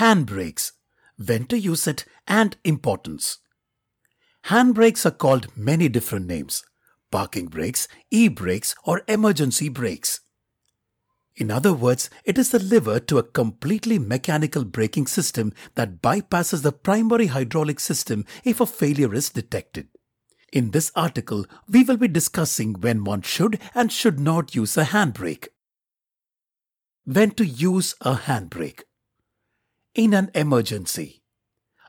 Handbrakes. When to use it and importance. Handbrakes are called many different names. Parking brakes, e-brakes or emergency brakes. In other words, it is the lever to a completely mechanical braking system that bypasses the primary hydraulic system if a failure is detected. In this article, we will be discussing when one should and should not use a handbrake. When to use a handbrake. In an emergency.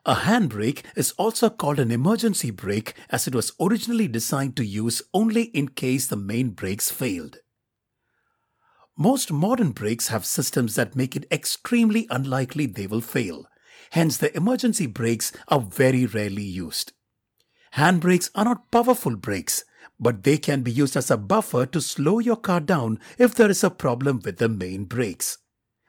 A handbrake is also called an emergency brake as it was originally designed to use only in case the main brakes failed. Most modern brakes have systems that make it extremely unlikely they will fail. Hence, the emergency brakes are very rarely used. Handbrakes are not powerful brakes, but they can be used as a buffer to slow your car down if there is a problem with the main brakes.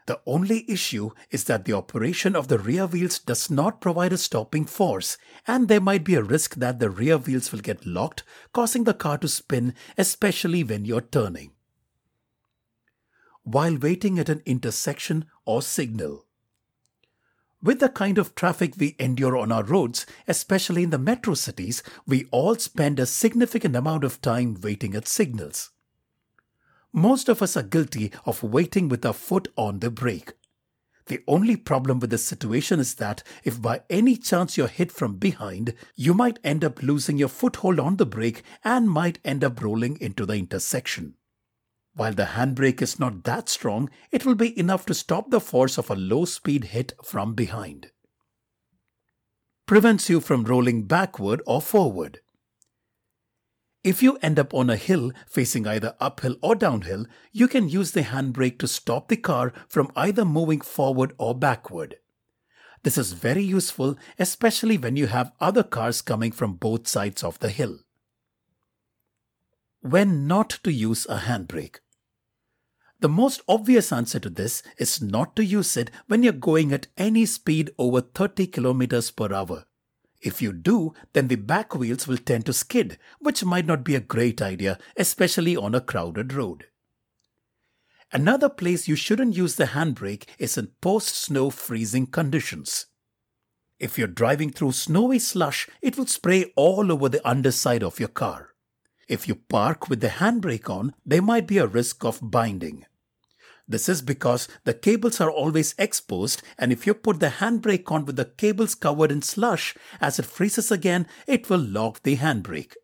The only issue is that the operation of the rear wheels does not provide a stopping force, and there might be a risk that the rear wheels will get locked, causing the car to spin, especially when you're turning while waiting at an intersection or signal. With the kind of traffic we endure on our roads, especially in the metro cities, we all spend a significant amount of time waiting at signals. Most of us are guilty of waiting with our foot on the brake. The only problem with this situation is that if by any chance you're hit from behind, you might end up losing your foothold on the brake and might end up rolling into the intersection. While the handbrake is not that strong, it will be enough to stop the force of a low speed hit from behind. Prevents you from rolling backward or forward. If you end up on a hill facing either uphill or downhill, you can use the handbrake to stop the car from either moving forward or backward. This is very useful, especially when you have other cars coming from both sides of the hill when not to use a handbrake. The most obvious answer to this is not to use it when you're going at any speed over 30 km per hour. If you do, then the back wheels will tend to skid, which might not be a great idea, especially on a crowded road. Another place you shouldn't use the handbrake is in post snow freezing conditions. If you're driving through snowy slush, it will spray all over the underside of your car. If you park with the handbrake on, there might be a risk of binding. This is because the cables are always exposed and if you put the handbrake on with the cables covered in slush, as it freezes again, it will lock the handbrake.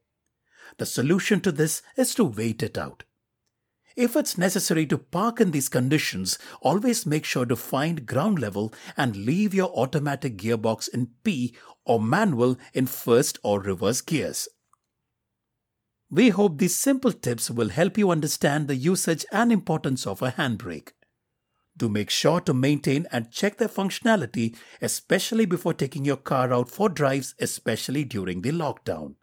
The solution to this is to wait it out. If it's necessary to park in these conditions, always make sure to find ground level and leave your automatic gearbox in P or manual in first or reverse gears. We hope these simple tips will help you understand the usage and importance of a handbrake. Do make sure to maintain and check their functionality, especially before taking your car out for drives, especially during the lockdown.